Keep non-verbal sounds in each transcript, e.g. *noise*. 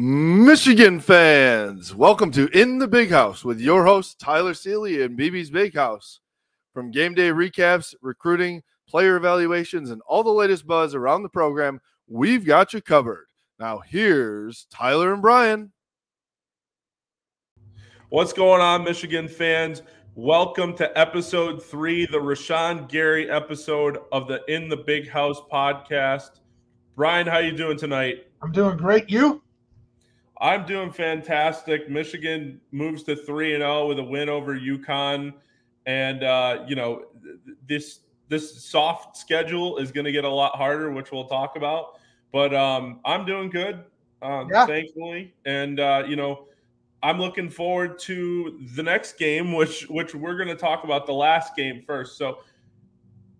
Michigan fans, welcome to In the Big House with your host Tyler Seeley and BB's Big House. From game day recaps, recruiting, player evaluations, and all the latest buzz around the program, we've got you covered. Now, here's Tyler and Brian. What's going on, Michigan fans? Welcome to episode three, the Rashan Gary episode of the In the Big House podcast. Brian, how are you doing tonight? I'm doing great. You? I'm doing fantastic. Michigan moves to three and zero oh with a win over UConn, and uh, you know this this soft schedule is going to get a lot harder, which we'll talk about. But um, I'm doing good, uh, yeah. thankfully, and uh, you know I'm looking forward to the next game, which which we're going to talk about the last game first. So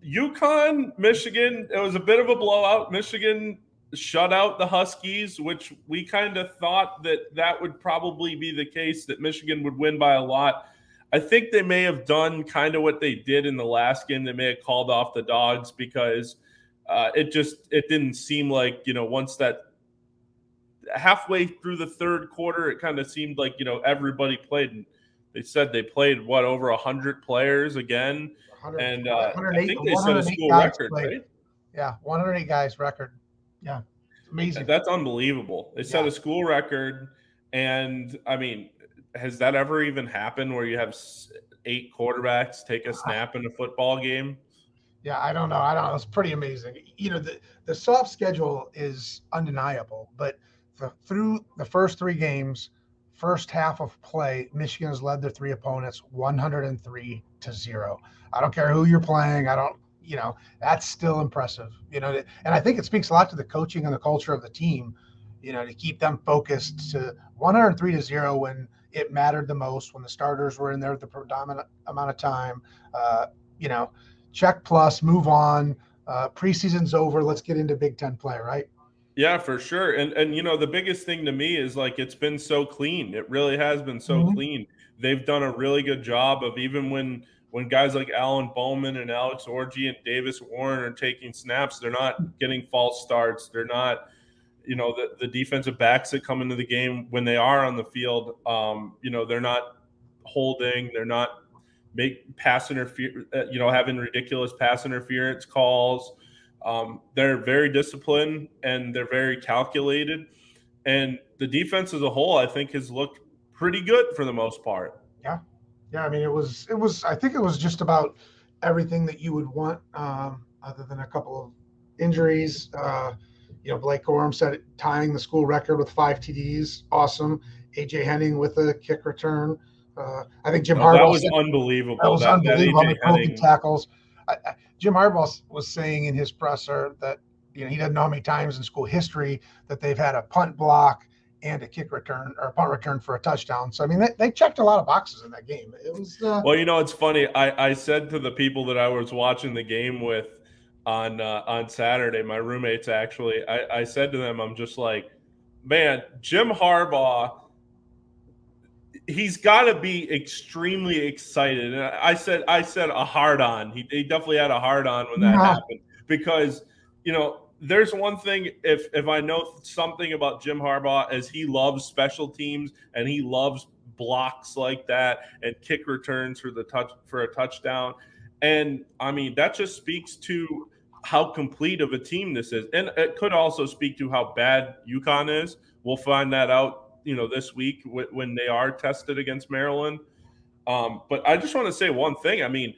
UConn, Michigan, it was a bit of a blowout. Michigan shut out the Huskies, which we kind of thought that that would probably be the case, that Michigan would win by a lot. I think they may have done kind of what they did in the last game. They may have called off the dogs because uh, it just it didn't seem like you know once that halfway through the third quarter, it kind of seemed like you know everybody played. And they said they played what over hundred players again, and uh, I think they set a school record, played. right? Yeah, 108 guys record. Yeah, amazing. That's unbelievable. They set a school record, and I mean, has that ever even happened where you have eight quarterbacks take a uh, snap in a football game? Yeah, I don't know. I don't know. It's pretty amazing. You know, the the soft schedule is undeniable, but the, through the first three games, first half of play, Michigan has led their three opponents 103 to zero. I don't care who you're playing. I don't you know, that's still impressive. You know, and I think it speaks a lot to the coaching and the culture of the team. You know, to keep them focused to 103 to zero when it mattered the most, when the starters were in there the predominant amount of time. Uh, you know, check plus, move on. Uh, preseason's over. Let's get into Big Ten play, right? Yeah, for sure. And and you know, the biggest thing to me is like it's been so clean. It really has been so mm-hmm. clean. They've done a really good job of even when when guys like Alan Bowman and Alex Orji and Davis Warren are taking snaps, they're not getting false starts. They're not, you know, the, the defensive backs that come into the game when they are on the field, um, you know, they're not holding, they're not make pass interference, uh, you know, having ridiculous pass interference calls. Um, they're very disciplined and they're very calculated. And the defense as a whole, I think, has looked pretty good for the most part. Yeah, I mean, it was it was I think it was just about everything that you would want, um, other than a couple of injuries. Uh, you know, Blake Corum said tying the school record with five TDs, awesome. AJ Henning with a kick return. Uh, I think Jim oh, Harbaugh. That was said, unbelievable. That was that, unbelievable. That I mean, tackles. I, I, Jim Harbaugh was saying in his presser that you know he doesn't know how many times in school history that they've had a punt block and a kick return or a punt return for a touchdown. So I mean, they, they checked a lot of boxes in that game. It was uh, well, you know, it's funny. I I said to the people that I was watching the game with on uh, on Saturday, my roommates actually, I, I said to them, I'm just like, man, Jim Harbaugh. He's got to be extremely excited, and I said, I said a hard on. He, he definitely had a hard on when that yeah. happened because, you know, there's one thing if if I know something about Jim Harbaugh is he loves special teams and he loves blocks like that and kick returns for the touch for a touchdown. And I mean that just speaks to how complete of a team this is. And it could also speak to how bad UConn is. We'll find that out, you know, this week when they are tested against Maryland. Um, but I just want to say one thing. I mean,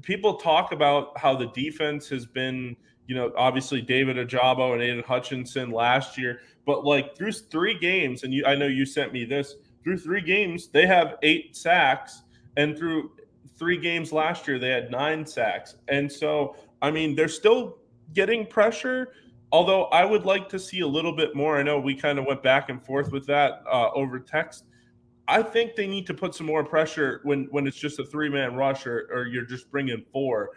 people talk about how the defense has been – you know, obviously David Ojabo and Aidan Hutchinson last year, but like through three games, and you, I know you sent me this through three games, they have eight sacks, and through three games last year, they had nine sacks. And so, I mean, they're still getting pressure. Although I would like to see a little bit more. I know we kind of went back and forth with that uh, over text. I think they need to put some more pressure when when it's just a three man rush or, or you're just bringing four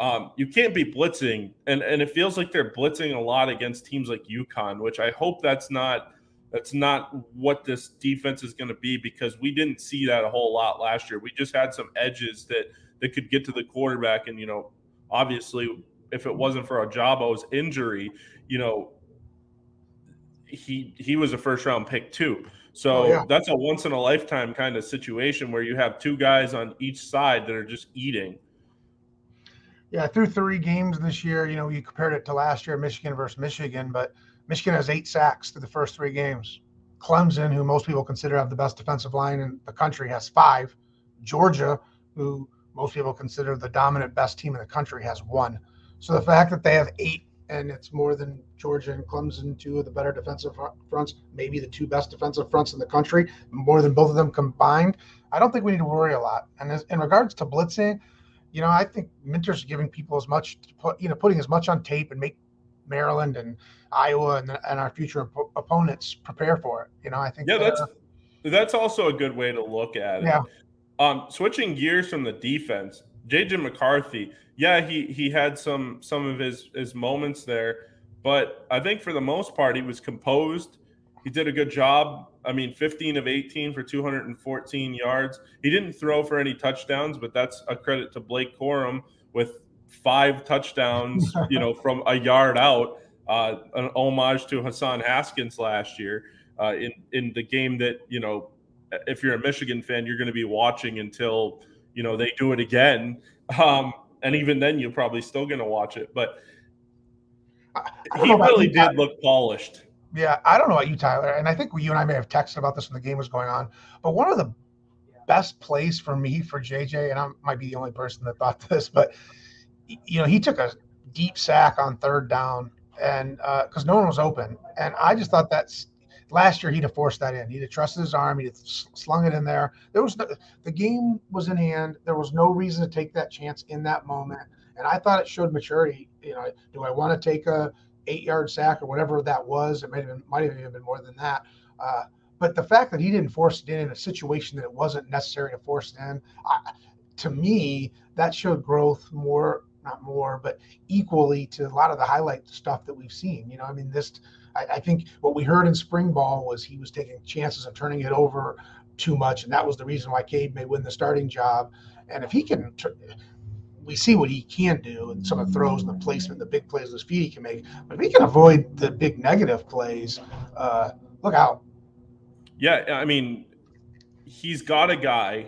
um, you can't be blitzing, and and it feels like they're blitzing a lot against teams like UConn, which I hope that's not that's not what this defense is going to be because we didn't see that a whole lot last year. We just had some edges that that could get to the quarterback, and you know, obviously, if it wasn't for Ojabo's injury, you know, he he was a first round pick too. So Oh, yeah. that's a once in a lifetime kind of situation where you have two guys on each side that are just eating. Yeah, through three games this year, you know, you compared it to last year, Michigan versus Michigan, but Michigan has eight sacks through the first three games. Clemson, who most people consider have the best defensive line in the country, has five. Georgia, who most people consider the dominant best team in the country, has one. So the fact that they have eight and it's more than Georgia and Clemson, two of the better defensive fronts, maybe the two best defensive fronts in the country, more than both of them combined. I don't think we need to worry a lot. And as, in regards to blitzing, you know, I think Minter's giving people as much, to put, you know, putting as much on tape and make Maryland and Iowa and, and our future op- opponents prepare for it. You know, I think Yeah, that's uh, that's also a good way to look at it. Yeah. Um, switching gears from the defense, JJ McCarthy. Yeah, he he had some some of his his moments there, but I think for the most part he was composed. He did a good job. I mean, 15 of 18 for 214 yards. He didn't throw for any touchdowns, but that's a credit to Blake Corum with five touchdowns, *laughs* you know, from a yard out. Uh, an homage to Hassan Haskins last year uh, in in the game that you know, if you're a Michigan fan, you're going to be watching until you know they do it again. Um, and even then, you're probably still going to watch it. But he really did look polished. Yeah, I don't know about you, Tyler, and I think you and I may have texted about this when the game was going on. But one of the best plays for me for JJ, and I might be the only person that thought *laughs* this, but you know, he took a deep sack on third down, and uh, because no one was open, and I just thought that's last year he'd have forced that in. He'd have trusted his arm. He'd have slung it in there. There was no, the game was in hand. There was no reason to take that chance in that moment, and I thought it showed maturity. You know, do I want to take a eight yard sack or whatever that was. It might have been, might have even been more than that. Uh, but the fact that he didn't force it in in a situation that it wasn't necessary to force it in, I, to me, that showed growth more, not more, but equally to a lot of the highlight stuff that we've seen. You know, I mean, this, I, I think what we heard in spring ball was he was taking chances of turning it over too much, and that was the reason why Cade may win the starting job. And if he can, we see what he can do and some of the throws and the placement, the big plays, those feet he can make. But if he can avoid the big negative plays, uh, look out. Yeah, I mean, he's got a guy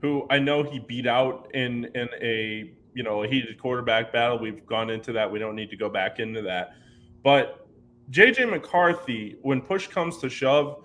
who I know he beat out in in a you know a heated quarterback battle. We've gone into that. We don't need to go back into that. But JJ McCarthy, when push comes to shove,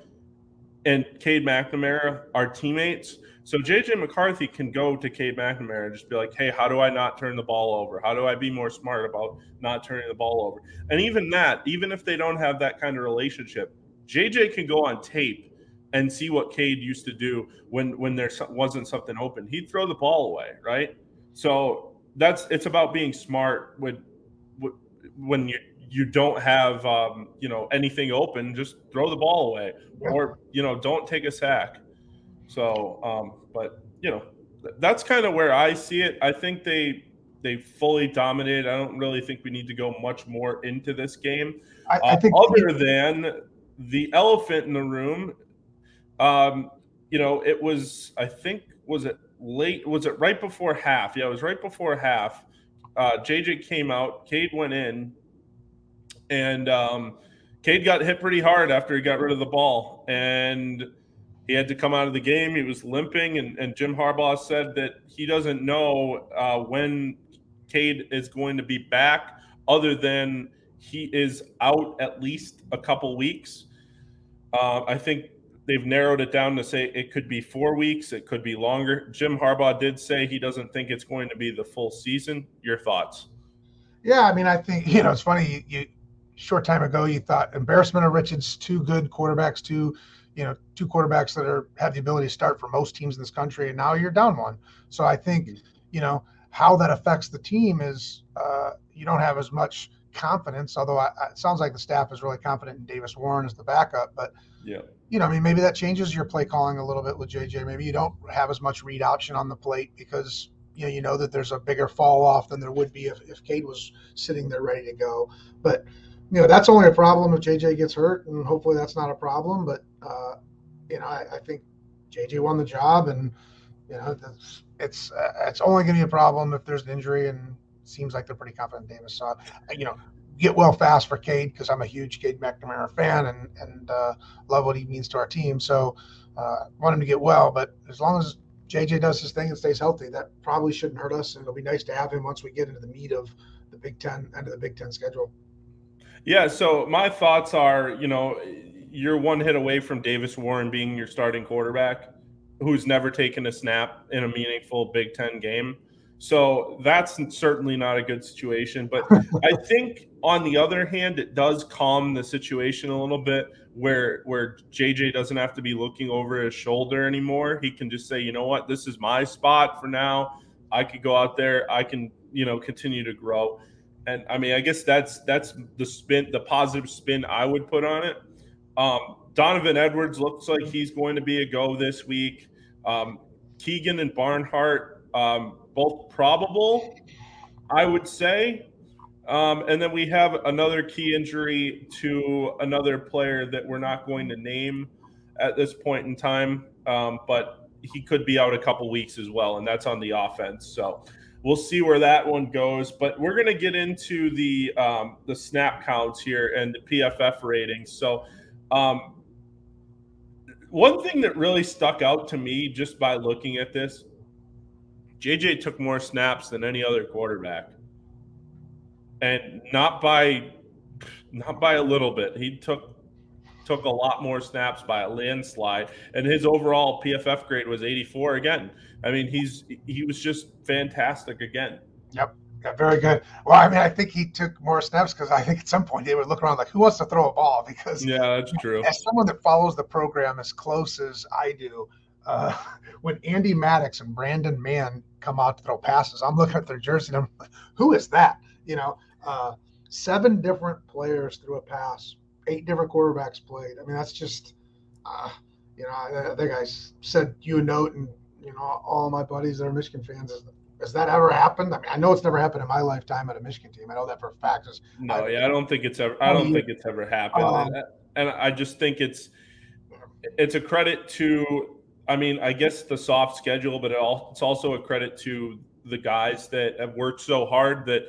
and Cade McNamara are teammates. So JJ McCarthy can go to Cade McNamara and just be like, "Hey, how do I not turn the ball over? How do I be more smart about not turning the ball over?" And even that, even if they don't have that kind of relationship, JJ can go on tape and see what Cade used to do when when there wasn't something open. He'd throw the ball away, right? So that's it's about being smart with, with when you you don't have um, you know anything open, just throw the ball away, or you know don't take a sack. So, um, but you know that's kind of where I see it. I think they they fully dominated. I don't really think we need to go much more into this game. I, I Uh, think other than the elephant in the room, um, you know, it was I think was it late? Was it right before half? Yeah, it was right before half. Uh, JJ came out. Cade went in, and um, Cade got hit pretty hard after he got rid of the ball, and he had to come out of the game. He was limping, and, and Jim Harbaugh said that he doesn't know uh, when Cade is going to be back, other than he is out at least a couple weeks. Uh, I think they've narrowed it down to say it could be four weeks, it could be longer. Jim Harbaugh did say he doesn't think it's going to be the full season. Your thoughts? Yeah, I mean, I think *laughs* you know it's funny. You, you short time ago you thought embarrassment of riches, two good quarterbacks, two you know two quarterbacks that are have the ability to start for most teams in this country, and now you're down one. So I think you know how that affects the team is uh, you don't have as much confidence. Although I, I- it sounds like the staff is really confident in Davis Warren as the backup, but Yeah. you know, I mean, maybe that changes your play calling a little bit with JJ. Maybe you don't have as much read option on the plate because you know you know that there's a bigger fall off than there would be if, if Cade was sitting there ready to go. But you know, that's only a problem if JJ gets hurt, and hopefully that's not a problem. But uh, you know, I, I think JJ won the job, and you know, that's, it's uh, it's only going to be a problem if there's an injury, and seems like they're pretty confident Davis. So, uh, you know, get well fast for Cade because I'm a huge Cade McNamara fan and and uh, love what he means to our team. So uh, want him to get well, but as long as JJ does his thing and stays healthy, that probably shouldn't hurt us. And it'll be nice to have him once we get into the meat of the Big Ten end of the Big Ten schedule. Yeah. So my thoughts are, you know, you're one hit away from Davis Warren being your starting quarterback, who's never taken a snap in a meaningful Big Ten game. So that's certainly not a good situation. But *laughs* I think on the other hand, it does calm the situation a little bit where where JJ doesn't have to be looking over his shoulder anymore. He can just say, you know what, this is my spot for now. I could go out there. I can, you know, continue to grow. And I mean, I guess that's that's the spin, the positive spin I would put on it. Um, Donovan Edwards looks like he's going to be a go this week. Um, Keegan and Barnhart, um, both probable, I would say. Um, and then we have another key injury to another player that we're not going to name at this point in time, um, but he could be out a couple weeks as well, and that's on the offense. So we'll see where that one goes. But we're going to get into the um, the snap counts here and the PFF ratings. So um, one thing that really stuck out to me just by looking at this, JJ took more snaps than any other quarterback and not by not by a little bit. He took took a lot more snaps by a landslide, and his overall PFF grade was 84 again. I mean, he's he was just fantastic again. Yep. Yeah, very good. Well, I mean, I think he took more snaps because I think at some point they would look around like, who wants to throw a ball? *laughs* Because yeah, that's true. As someone that follows the program as close as I do, uh, *laughs* when Andy Maddox and Brandon Mann come out to throw passes, I'm looking at their jersey and I'm like, who is that? You know, uh, seven different players threw a pass, eight different quarterbacks played. I mean, that's just, uh, you know, I, I think I said you a note, and you know, all my buddies that are Michigan fans. Is, has that ever happened? I mean, I know it's never happened in my lifetime at a Michigan team. I know that for a fact. It's, no, I, yeah, I don't think it's ever. I don't think it's ever happened, um, and, and I just think it's it's a credit to. I mean, I guess the soft schedule, but it all, it's also a credit to the guys that have worked so hard that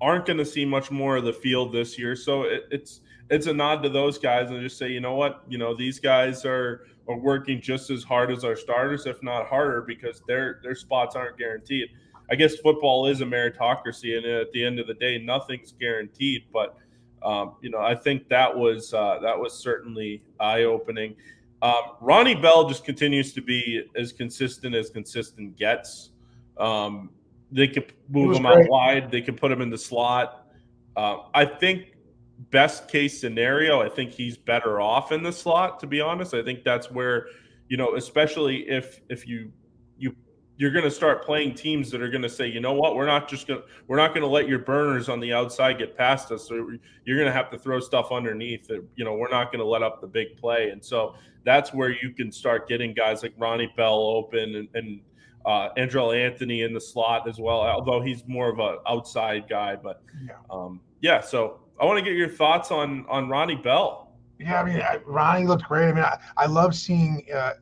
aren't going to see much more of the field this year. So it, it's it's a nod to those guys and just say, you know what, you know these guys are are working just as hard as our starters, if not harder, because their their spots aren't guaranteed. I guess football is a meritocracy, and at the end of the day, nothing's guaranteed. But um, you know, I think that was uh, that was certainly eye opening. Um, Ronnie Bell just continues to be as consistent as consistent gets. Um, they could move him great. out wide. They could put him in the slot. Uh, I think best case scenario, I think he's better off in the slot. To be honest, I think that's where you know, especially if if you you you're going to start playing teams that are going to say, you know what, we're not just going to we're not going to let your burners on the outside get past us. So you're going to have to throw stuff underneath. That, you know, we're not going to let up the big play, and so that's where you can start getting guys like Ronnie Bell open and, and uh, Andrel Anthony in the slot as well, although he's more of an outside guy. But yeah, um, yeah so I want to get your thoughts on on Ronnie Bell. Yeah, I mean, Ronnie looked great. I mean, I, I love seeing uh,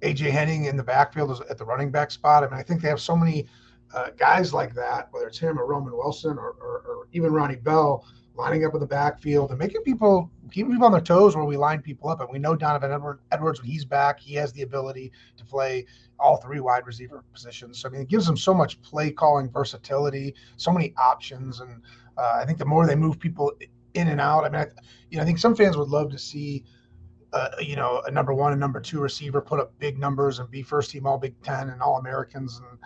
AJ Henning in the backfield at the running back spot. I mean, I think they have so many uh, guys like that, whether it's him or Roman Wilson or, or, or even Ronnie Bell lining up in the backfield and making people keeping people on their toes where we line people up. And we know Donovan Edward, Edwards when he's back, he has the ability to play all three wide receiver positions. So I mean, it gives them so much play calling versatility, so many options, and uh, I think the more they move people in and out, I mean, I, you know, I think some fans would love to see. Uh, you know, a number one and number two receiver put up big numbers and be first team All Big Ten and All Americans, and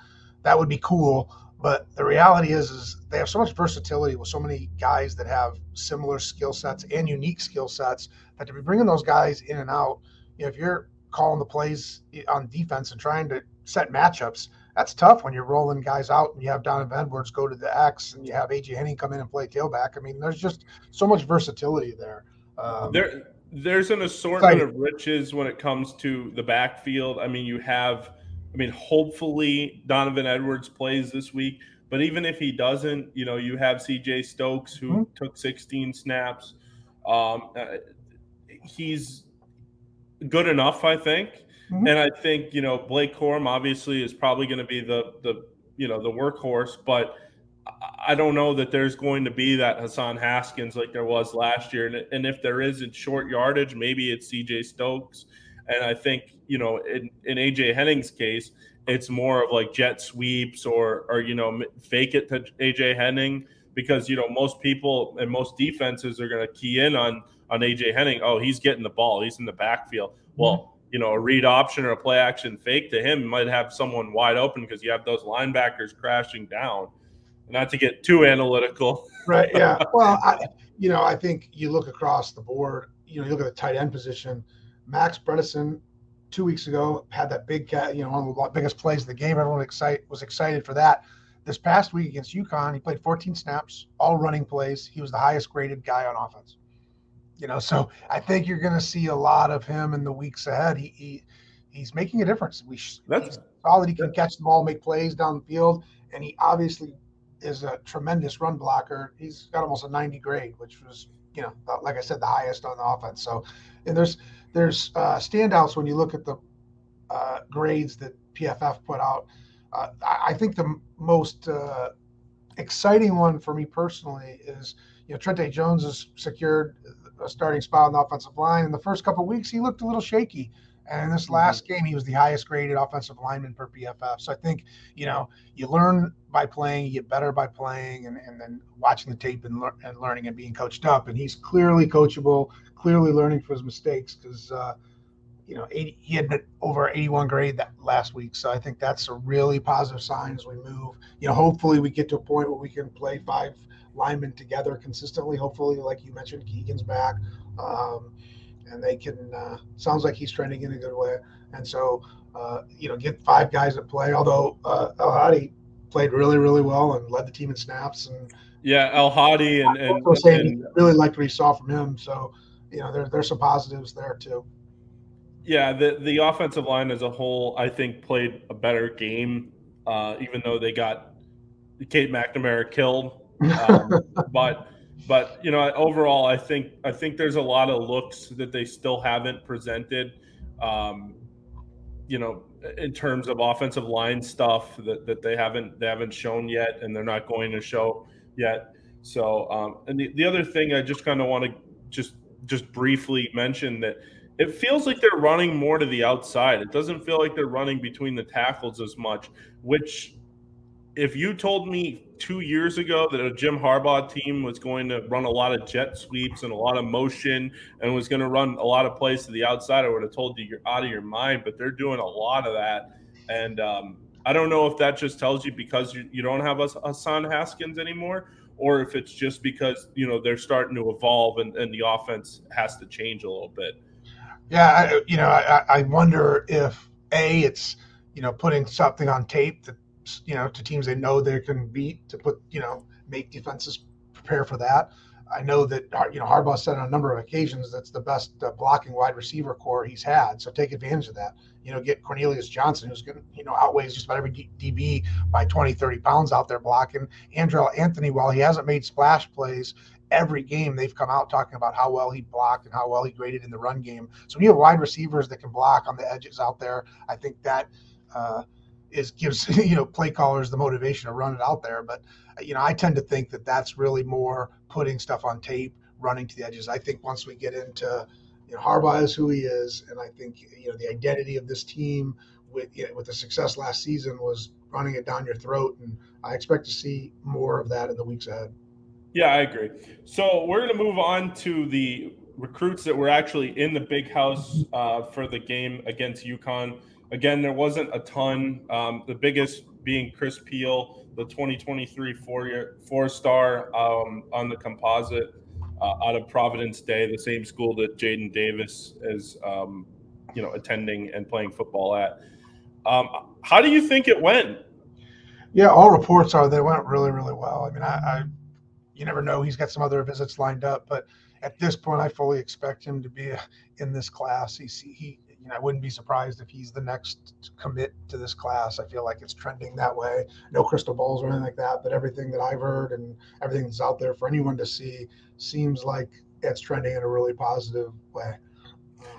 that would be cool. But the reality is, is they have so much versatility with so many guys that have similar skill sets and unique skill sets that to be bringing those guys in and out, you know, if you're calling the plays on defense and trying to set matchups, that's tough when you're rolling guys out and you have Donovan Edwards go to the X and you have AJ Henning come in and play tailback. I mean, there's just so much versatility there. Um, there, there's an assortment of riches when it comes to the backfield. I mean, you have I mean, hopefully Donovan Edwards plays this week. But even if he doesn't, you know, you have CJ Stokes who mm-hmm. took 16 snaps. Um, uh, he's good enough, I think. Mm-hmm. And I think, you know, Blake Corum obviously is probably going to be the, the, you know, the workhorse. But I don't know that there's going to be that Hassan Haskins like there was last year. And, and if there is in short yardage, maybe it's CJ Stokes. And I think, you know, in, in AJ Henning's case, it's more of like jet sweeps or, or, you know, fake it to AJ Henning because, you know, most people and most defenses are going to key in on, on AJ Henning. Oh, he's getting the ball. He's in the backfield. Well, mm-hmm. you know, a read option or a play action fake to him might have someone wide open because you have those linebackers crashing down not to get too analytical. right. Yeah. *laughs* Well, I, you know, I think you look across the board. You know, you look at the tight end position. Max Bredeson, two weeks ago, had that big cat. You know, one of the biggest plays of the game. Everyone excited was excited for that. This past week against UConn, he played 14 snaps, all running plays. He was the highest graded guy on offense. You know, so I think you're going to see a lot of him in the weeks ahead. He, he he's making a difference. We that's saw that he can catch the ball, make plays down the field, and he obviously is a tremendous run blocker. He's got almost a 90 grade, which was, you know, like I said, the highest on the offense. So, and there's there's uh, standouts when you look at the uh, grades that PFF put out. Uh, I, think the most uh, exciting one for me personally is, you know, Trente Jones has secured a starting spot on the offensive line. In the first couple weeks, he looked a little shaky. And in this mm-hmm. last game, he was the highest graded offensive lineman per PFF. So I think, you know, you learn by playing, you get better by playing, and, and then watching the tape and, le- and learning and being coached up. And he's clearly coachable, clearly learning from his mistakes because, uh, you know, 80, he had over 81 grade that last week. So I think that's a really positive sign as we move. You know, hopefully we get to a point where we can play five linemen together consistently. Hopefully, like you mentioned, Keegan's back. Um, and they can. Uh, sounds like he's trending in a good way, and so uh, you know, get five guys that play. Although uh, El Hadi played really, really well and led the team in snaps. And yeah, El Hadi and, and, and really liked what he saw from him. So you know, there, there's some positives there too. Yeah, the the offensive line as a whole, I think, played a better game, uh, even though they got Cade McNamara killed. *laughs* Um, but but you know, overall, I think I think there's a lot of looks that they still haven't presented. Um, you know, in terms of offensive line stuff that, that they haven't they haven't shown yet, and they're not going to show yet. So, um, and the, the other thing I just kind of want to just just briefly mention that it feels like they're running more to the outside. It doesn't feel like they're running between the tackles as much, which if you told me two years ago that a Jim Harbaugh team was going to run a lot of jet sweeps and a lot of motion and was going to run a lot of plays to the outside, I would have told you you're out of your mind. But they're doing a lot of that, and um, I don't know if that just tells you because you, you don't have a Hassan Haskins anymore, or if it's just because you know they're starting to evolve and, and the offense has to change a little bit. Yeah, I, you know, I, I wonder if a it's you know putting something on tape that you know, to teams they know they can beat to put, you know, make defenses prepare for that. I know that you know Harbaugh said on a number of occasions that's the best uh, blocking wide receiver core he's had. So take advantage of that. You know, get Cornelius Johnson, who's going to you know outweighs just about every DB by 20, 30 pounds out there blocking. Andrel Anthony, while he hasn't made splash plays every game, they've come out talking about how well he blocked and how well he graded in the run game. So when you have wide receivers that can block on the edges out there, I think that. Uh, is gives *laughs* you know play callers the motivation to run it out there. But you know, I tend to think that that's really more putting stuff on tape, running to the edges. I think once we get into you know Harbaugh is who he is, and I think you know the identity of this team with you know, with the success last season was running it down your throat, and I expect to see more of that in the weeks ahead. Yeah, I agree. So we're going to move on to the recruits that were actually in the big house uh, for the game against UConn. Again, there wasn't a ton. Um, the biggest being Chris Peel, the 2023 four year four star um, on the composite uh, out of Providence Day, the same school that Jaden Davis is, um, you know, attending and playing football at. Um, how do you think it went? Yeah, all reports are it went really, really well. I mean, I, I you never know. He's got some other visits lined up, but at this point, I fully expect him to be in this class. He he you know, I wouldn't be surprised if he's the next commit to this class. I feel like it's trending that way. No crystal balls or anything like that, but everything that I've heard and everything that's out there for anyone to see seems like it's trending in a really positive way.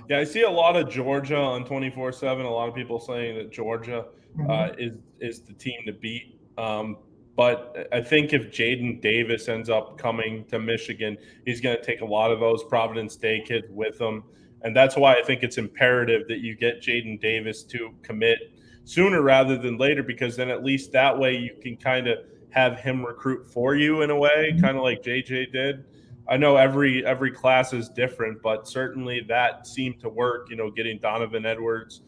Yeah, I see a lot of Georgia on 24 7. A lot of people saying that Georgia mm-hmm. uh, is is the team to beat. Um, But I think if Jaden Davis ends up coming to Michigan, he's going to take a lot of those Providence Day kids with him. And that's why I think it's imperative that you get Jaden Davis to commit sooner rather than later, because then at least that way you can kind of have him recruit for you in a way, mm-hmm. kind of like JJ did. I know every every class is different, but certainly that seemed to work. You know, getting Donovan Edwards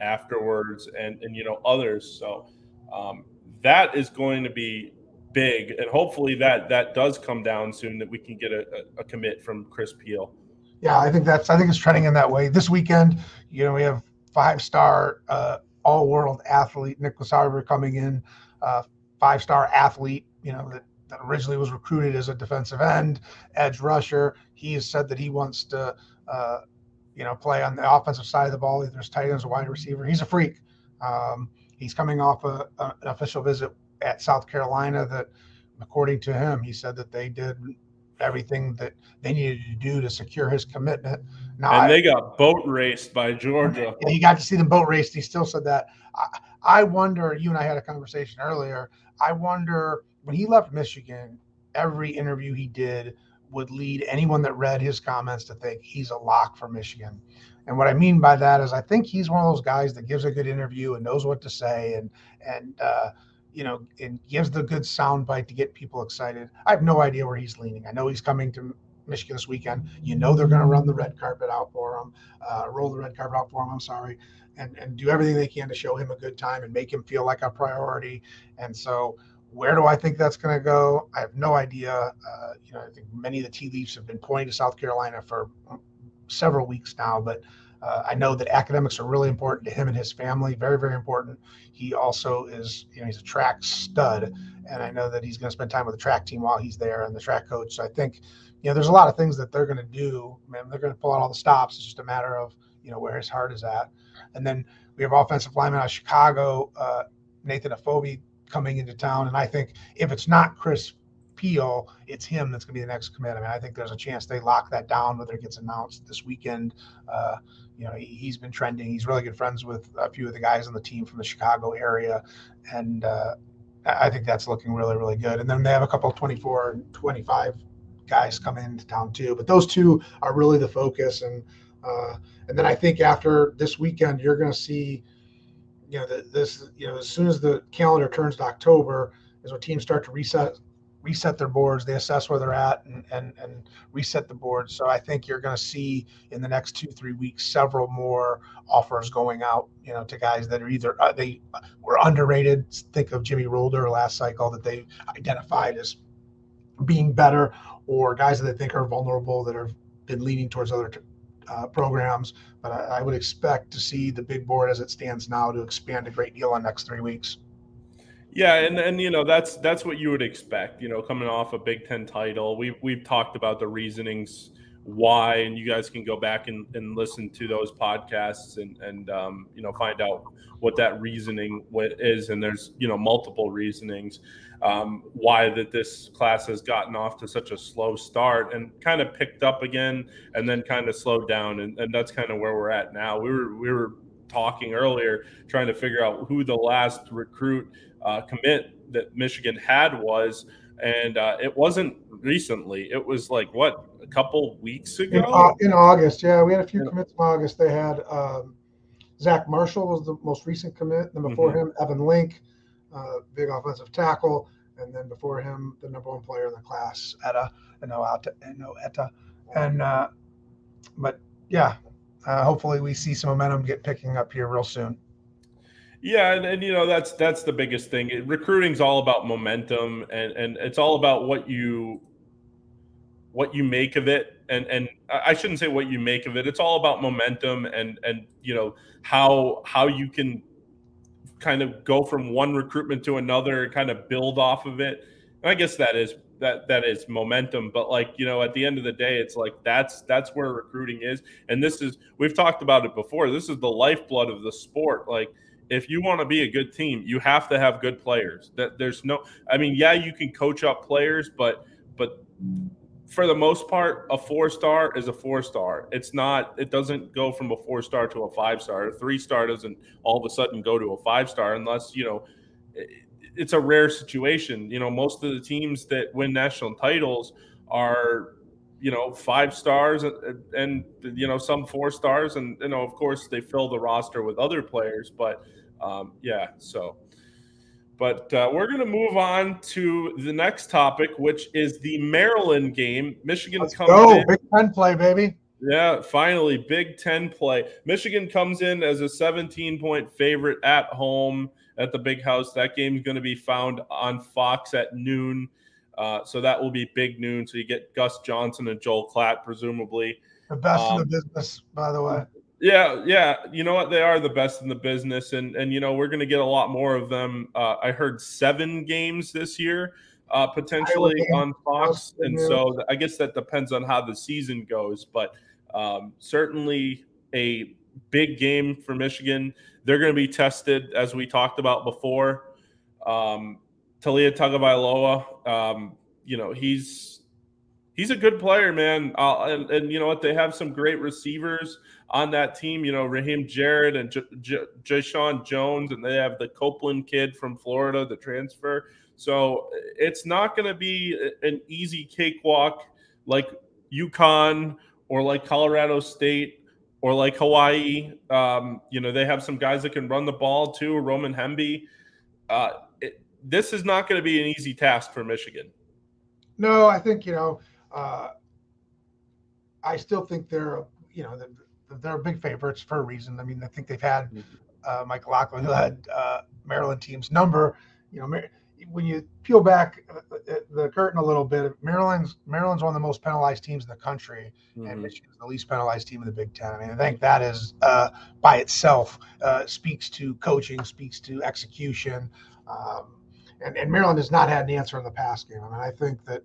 afterwards, and and you know others. So um, that is going to be big, and hopefully that that does come down soon. That we can get a, a, a commit from Chris Peel. Yeah, I think that's I think it's trending in that way. This weekend, you know, we have five star uh, all world athlete Nyckoles Harbor coming in, uh, five star athlete. You know that that originally was recruited as a defensive end, edge rusher. He has said that he wants to, uh, you know, play on the offensive side of the ball, either as tight end or wide receiver. He's a freak. Um, he's coming off a, a, an official visit at South Carolina that, according to him, he said that they did everything that they needed to do to secure his commitment. Now, and I, they got boat raced by Georgia. he got to see them boat raced. He still said that. I, I wonder. You and I had a conversation earlier. I wonder when he left Michigan, every interview he did would lead anyone that read his comments to think he's a lock for Michigan. And what I mean by that is I think he's one of those guys that gives a good interview and knows what to say and and uh, you know and gives the good sound bite to get people excited. I have no idea where he's leaning. I know he's coming to Michigan this weekend. You know they're going to run the red carpet out for him, uh, roll the red carpet out for him. I'm sorry, and and do everything they can to show him a good time and make him feel like a priority. And so where do I think that's going to go? I have no idea. Uh, you know, I think many of the tea leaves have been pointing to South Carolina for several weeks now, but uh, I know that academics are really important to him and his family. Very, very important. He also is, you know, he's a track stud, and I know that he's going to spend time with the track team while he's there and the track coach. So I think, you know, there's a lot of things that they're going to do. Man, they're going to pull out all the stops. It's just a matter of, you know, where his heart is at. And then we have offensive lineman out of Chicago, uh, Nathan Afobe coming into town. And I think if it's not Chris Peel, it's him that's going to be the next commit. I mean, I think there's a chance they lock that down, whether it gets announced this weekend. Uh, you know, he, has been trending. He's really good friends with a few of the guys on the team from the Chicago area. And uh, I think that's looking really, really good. And then they have a couple 24 and 25 guys coming into town too. But those two are really the focus. And uh, and then I think after this weekend, you're going to see you know, this, you know, as soon as the calendar turns to October, is when teams start to reset reset their boards. They assess where they're at and and, and reset the board. So I think you're going to see in the next two three weeks several more offers going out. You know, to guys that are either uh, they were underrated. Think of Jimmy Rolder last cycle that they identified as being better, or guys that they think are vulnerable that have been leaning towards other uh, programs. But I, I, would expect to see the big board as it stands now to expand a great deal in next three weeks. Yeah, and and you know that's that's what you would expect. You know, coming off a Big Ten title, we we've talked about the reasonings why, and you guys can go back and, and listen to those podcasts and and um, you know find out what that reasoning is. And there's you know multiple reasonings um, why that this class has gotten off to such a slow start and kind of picked up again and then kind of slowed down, and, and that's kind of where we're at now. We were we were talking earlier trying to figure out who the last recruit uh, commit that Michigan had was and uh, it wasn't recently. It was like what a couple weeks ago in, in August. Yeah, we had a few commits in August. They had um, Zach Marshall was the most recent commit. Then before mm-hmm. him, Evan Link, uh, big offensive tackle, and then before him, the number one player in the class, Etta, no Etta, and uh, but yeah, uh, hopefully we see some momentum get picking up here real soon. Yeah, and, and you know that's that's the biggest thing. Recruiting's all about momentum, and and it's all about what you what you make of it. And and I shouldn't say what you make of it. It's all about momentum and and you know how how you can kind of go from one recruitment to another, and kind of build off of it. And I guess that is that that is momentum but like you know at the end of the day it's like that's that's where recruiting is and this is we've talked about it before this is the lifeblood of the sport like if you want to be a good team, you have to have good players. That there's no I mean, yeah, you can coach up players, but but for the most part, a four star is a four star. It's not, it doesn't go from a four star to a five star. A three star doesn't all of a sudden go to a five star unless, you know, it's a rare situation. You know, most of the teams that win national titles are you know five stars and, and, you know some four stars. And you know of course they fill the roster with other players but um, yeah so. But uh, we're going to move on to the next topic which is the maryland game. Michigan Let's comes go. in Big Ten play, baby. yeah finally big 10 play. Michigan comes in as a 17 point favorite at home at the big house. That game is going to be found on fox at noon uh, so that will be big noon. So you get Gus Johnson and Joel Klatt, presumably. The best Um, in the business, by the way. Yeah, yeah. You know what? They are the best in the business, and and you know we're going to get a lot more of them. Uh, I heard seven games this year, uh, potentially on Fox, and so I guess that depends on how the season goes. But um, certainly a big game for Michigan. They're going to be tested, as we talked about before. Um, Taulia Tagovailoa, um, you know he's he's a good player, man. Uh, and, and you know what? They have some great receivers on that team. You know, Rakim Jarrett and J- J- Jones, and they have the Copeland kid from Florida, the transfer. So it's not going to be an easy cakewalk like UConn or like Colorado State or like Hawaii. Um, you know, they have some guys that can run the ball too. Roman Hemby. Uh, this is not going to be an easy task for Michigan. No, I think you know. Uh, I still think they're you know they're, they're big favorites for a reason. I mean, I think they've had uh, Mike Locksley, who had uh, Maryland team's number. You know, Mar- when you peel back uh, uh, the curtain a little bit, Maryland's Maryland's one of the most penalized teams in the country, and Mhm. Michigan's the least penalized team in the Big Ten. I mean, I think that is uh, by itself uh, speaks to coaching, speaks to execution, um, and, and Maryland has not had an answer in the pass game. I mean, I think that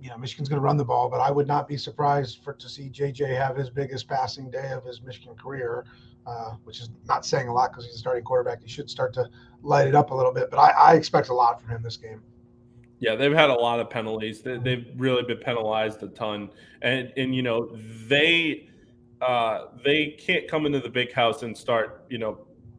you know Michigan's going to run the ball, but I would not be surprised for to see JJ have his biggest passing day of his Michigan career, uh, which is not saying a lot because he's a starting quarterback. He should start to light it up a little bit, but I, I expect a lot from him this game. Yeah, they've had a lot of penalties. They, they've really been penalized a ton, and and you know they uh, they can't come into the big house and start you know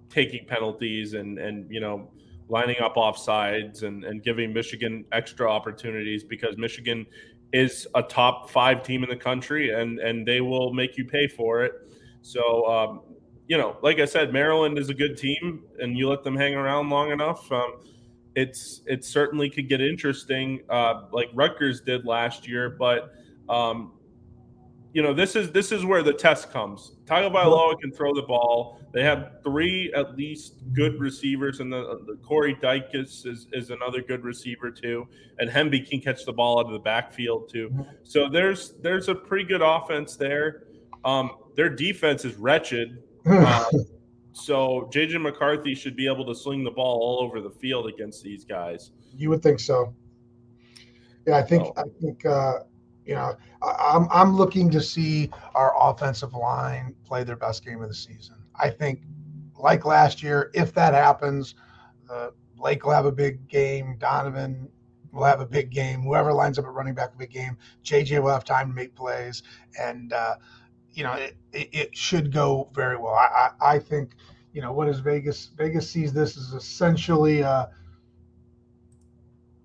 taking penalties and and you know lining up offsides and and giving Michigan extra opportunities because Michigan is a top five team in the country and and they will make you pay for it. So um, you know, like I said, Maryland is a good team, and you let them hang around long enough. Um, it's it certainly could get interesting, uh, like Rutgers did last year. But um, you know, this is this is where the test comes. Tagovailoa can throw the ball. They have three at least good receivers, and the, the Corey Dyches is, is another good receiver too. And Hemby can catch the ball out of the backfield too. So there's there's a pretty good offense there. Um, their defense is wretched. Uh, *laughs* so JJ McCarthy should be able to sling the ball all over the field against these guys. You would think so. Yeah, I think Oh. I think uh, you know I, I'm I'm looking to see our offensive line play their best game of the season. I think, like last year, if that happens, uh, Blake will have a big game. Donovan will have a big game. Whoever lines up at running back a big game. JJ will have time to make plays, and uh, you know it, it, it should go very well. I, I I think you know what is Vegas? Vegas sees this as essentially. Uh,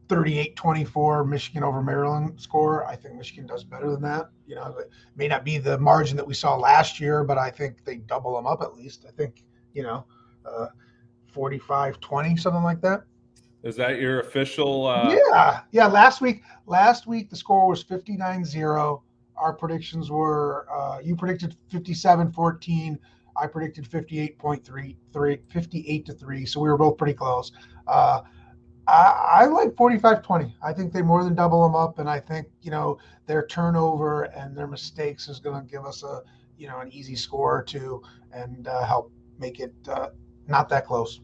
38-24 Michigan over Maryland score. I think Michigan does better than that. You know, it may not be the margin that we saw last year, but I think they double them up at least. I think, you know, uh, 45-20, something like that. Is that your official? Uh, yeah. Yeah. Last week, last week the score was 59-0. Our predictions were uh, you predicted 57-14. I predicted 58.3, 58 to 3. So we were both pretty close. Uh, I, I like 45 20. I think they more than double them up. And I think, you know, their turnover and their mistakes is going to give us a, you know, an easy score or two and uh, help make it uh, not that close.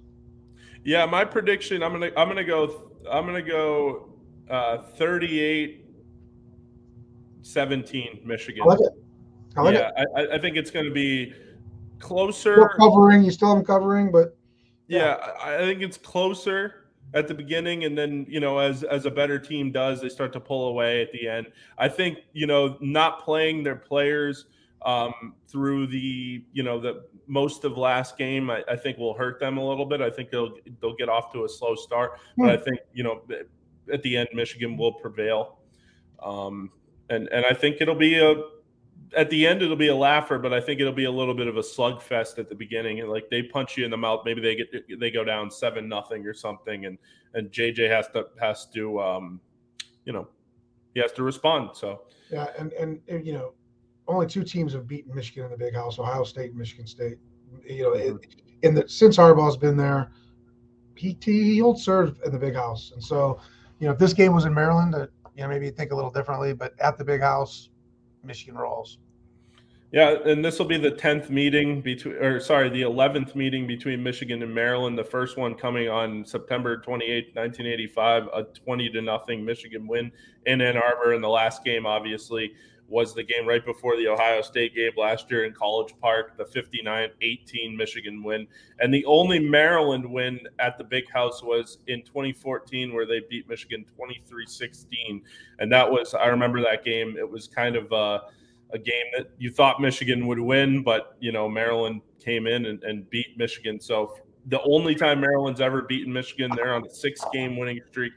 Yeah, my prediction. I'm gonna. I'm gonna go. I'm gonna go. Uh, 38 17 Michigan. I like it. I like yeah, it. I, I think it's going to be closer. Still covering. You still have them covering, but Yeah, I think it's closer at the beginning, and then you know, as as a better team does, they start to pull away at the end. I think you know, not playing their players um, through the you know the most of last game. I, I, think will hurt them a little bit. I think they'll they'll get off to a slow start, but I think you know at the end Michigan will prevail, um, and and I think it'll be a at the end it'll be a laugher, but I think it'll be a little bit of a slugfest at the beginning. And like they punch you in the mouth, maybe they get they go down seven nothing or something, and and JJ has to has to um, you know he has to respond. So yeah, and and, and you know only two teams have beaten Michigan in the Big House: Ohio State and Michigan State. You know, mm-hmm. in the since Harbaugh's been there, he he old served in the Big House, and so you know if this game was in Maryland, uh, you know maybe think a little differently, but at the Big House, Michigan rolls. Yeah, and this will be the tenth meeting between, or sorry, the eleventh meeting between Michigan and Maryland. The first one coming on September 28, 1985, a twenty to nothing Michigan win in Ann Arbor, and the last game, obviously, was the game right before the Ohio State game last year in College Park, the 59 18 Michigan win. And the only Maryland win at the Big House was in 2014, where they beat Michigan 23 16. And that was, I remember that game. It was kind of a, a game that you thought Michigan would win, but, you know, Maryland came in and, and beat Michigan. So the only time Maryland's ever beaten Michigan, they're on a six game winning streak.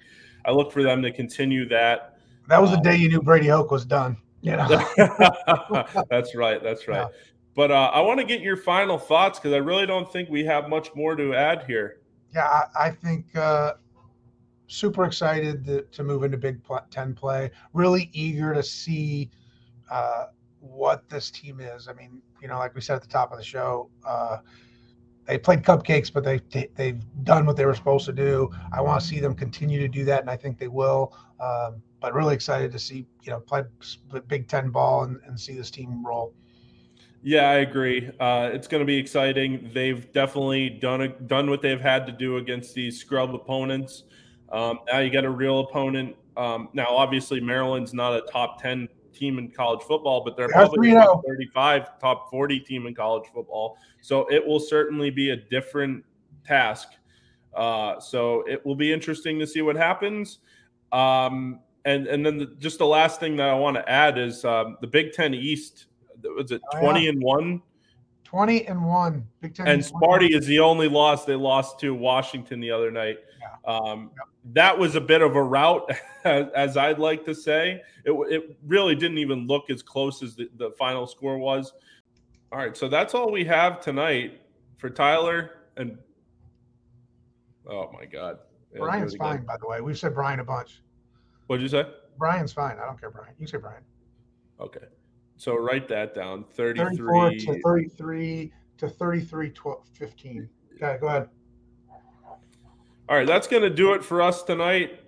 I look for them to continue that. That was the day you knew Brady Hoke was done. You know? *laughs* that's right. That's right. Yeah. But uh, I want to get your final thoughts because I really don't think we have much more to add here. Yeah, I, I think uh, super excited to, to, move into Big Ten play. Really eager to see uh, what this team is. I mean, you know, like we said at the top of the show, uh, they played cupcakes, but they they've done what they were supposed to do. I want to see them continue to do that, and I think they will. Um, but really excited to see you know play Big Ten ball and, and see this team roll. Yeah, I agree. Uh, it's going to be exciting. They've definitely done a, done what they've had to do against these scrub opponents. Um, now you got a real opponent. Um, now, obviously, Maryland's not a top ten team in college football, but they're probably top 35, top 40 team in college football. So it will certainly be a different task. Uh, so it will be interesting to see what happens. Um, and and then the, just the last thing that I want to add is um, the Big Ten East. Was it oh, twenty yeah. and one? Twenty and one. Big Ten. And Sparty is the only loss they lost to Washington the other night. Yeah. Um. That was a bit of a rout, *laughs* as, I'd like to say. It, it really didn't even look as close as the, the final score was. All right, so that's all we have tonight for Tyler and. Oh my God. Brian's fine, by the way. We've said Brian a bunch. What'd you say? Brian's fine. I don't care, Brian. You say Brian. Okay. So write that down 33 34 to 33 to 33 12, 15. Okay, go ahead. All right, that's going to do it for us tonight.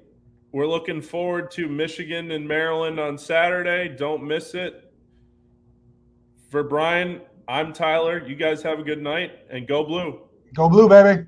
We're looking forward to Michigan and Maryland on Saturday. Don't miss it. For Brian, I'm Tyler. You guys have a good night and go blue. Go blue, baby.